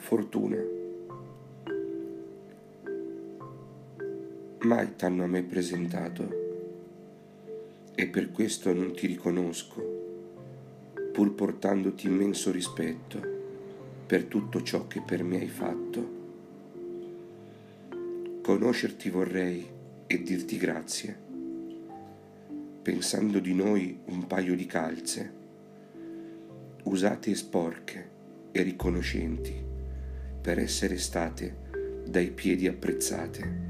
fortuna. Mai t'hanno a me presentato e per questo non ti riconosco, pur portandoti immenso rispetto per tutto ciò che per me hai fatto. Conoscerti vorrei e dirti grazie, pensando di noi un paio di calze, usate e sporche e riconoscenti per essere state dai piedi apprezzate.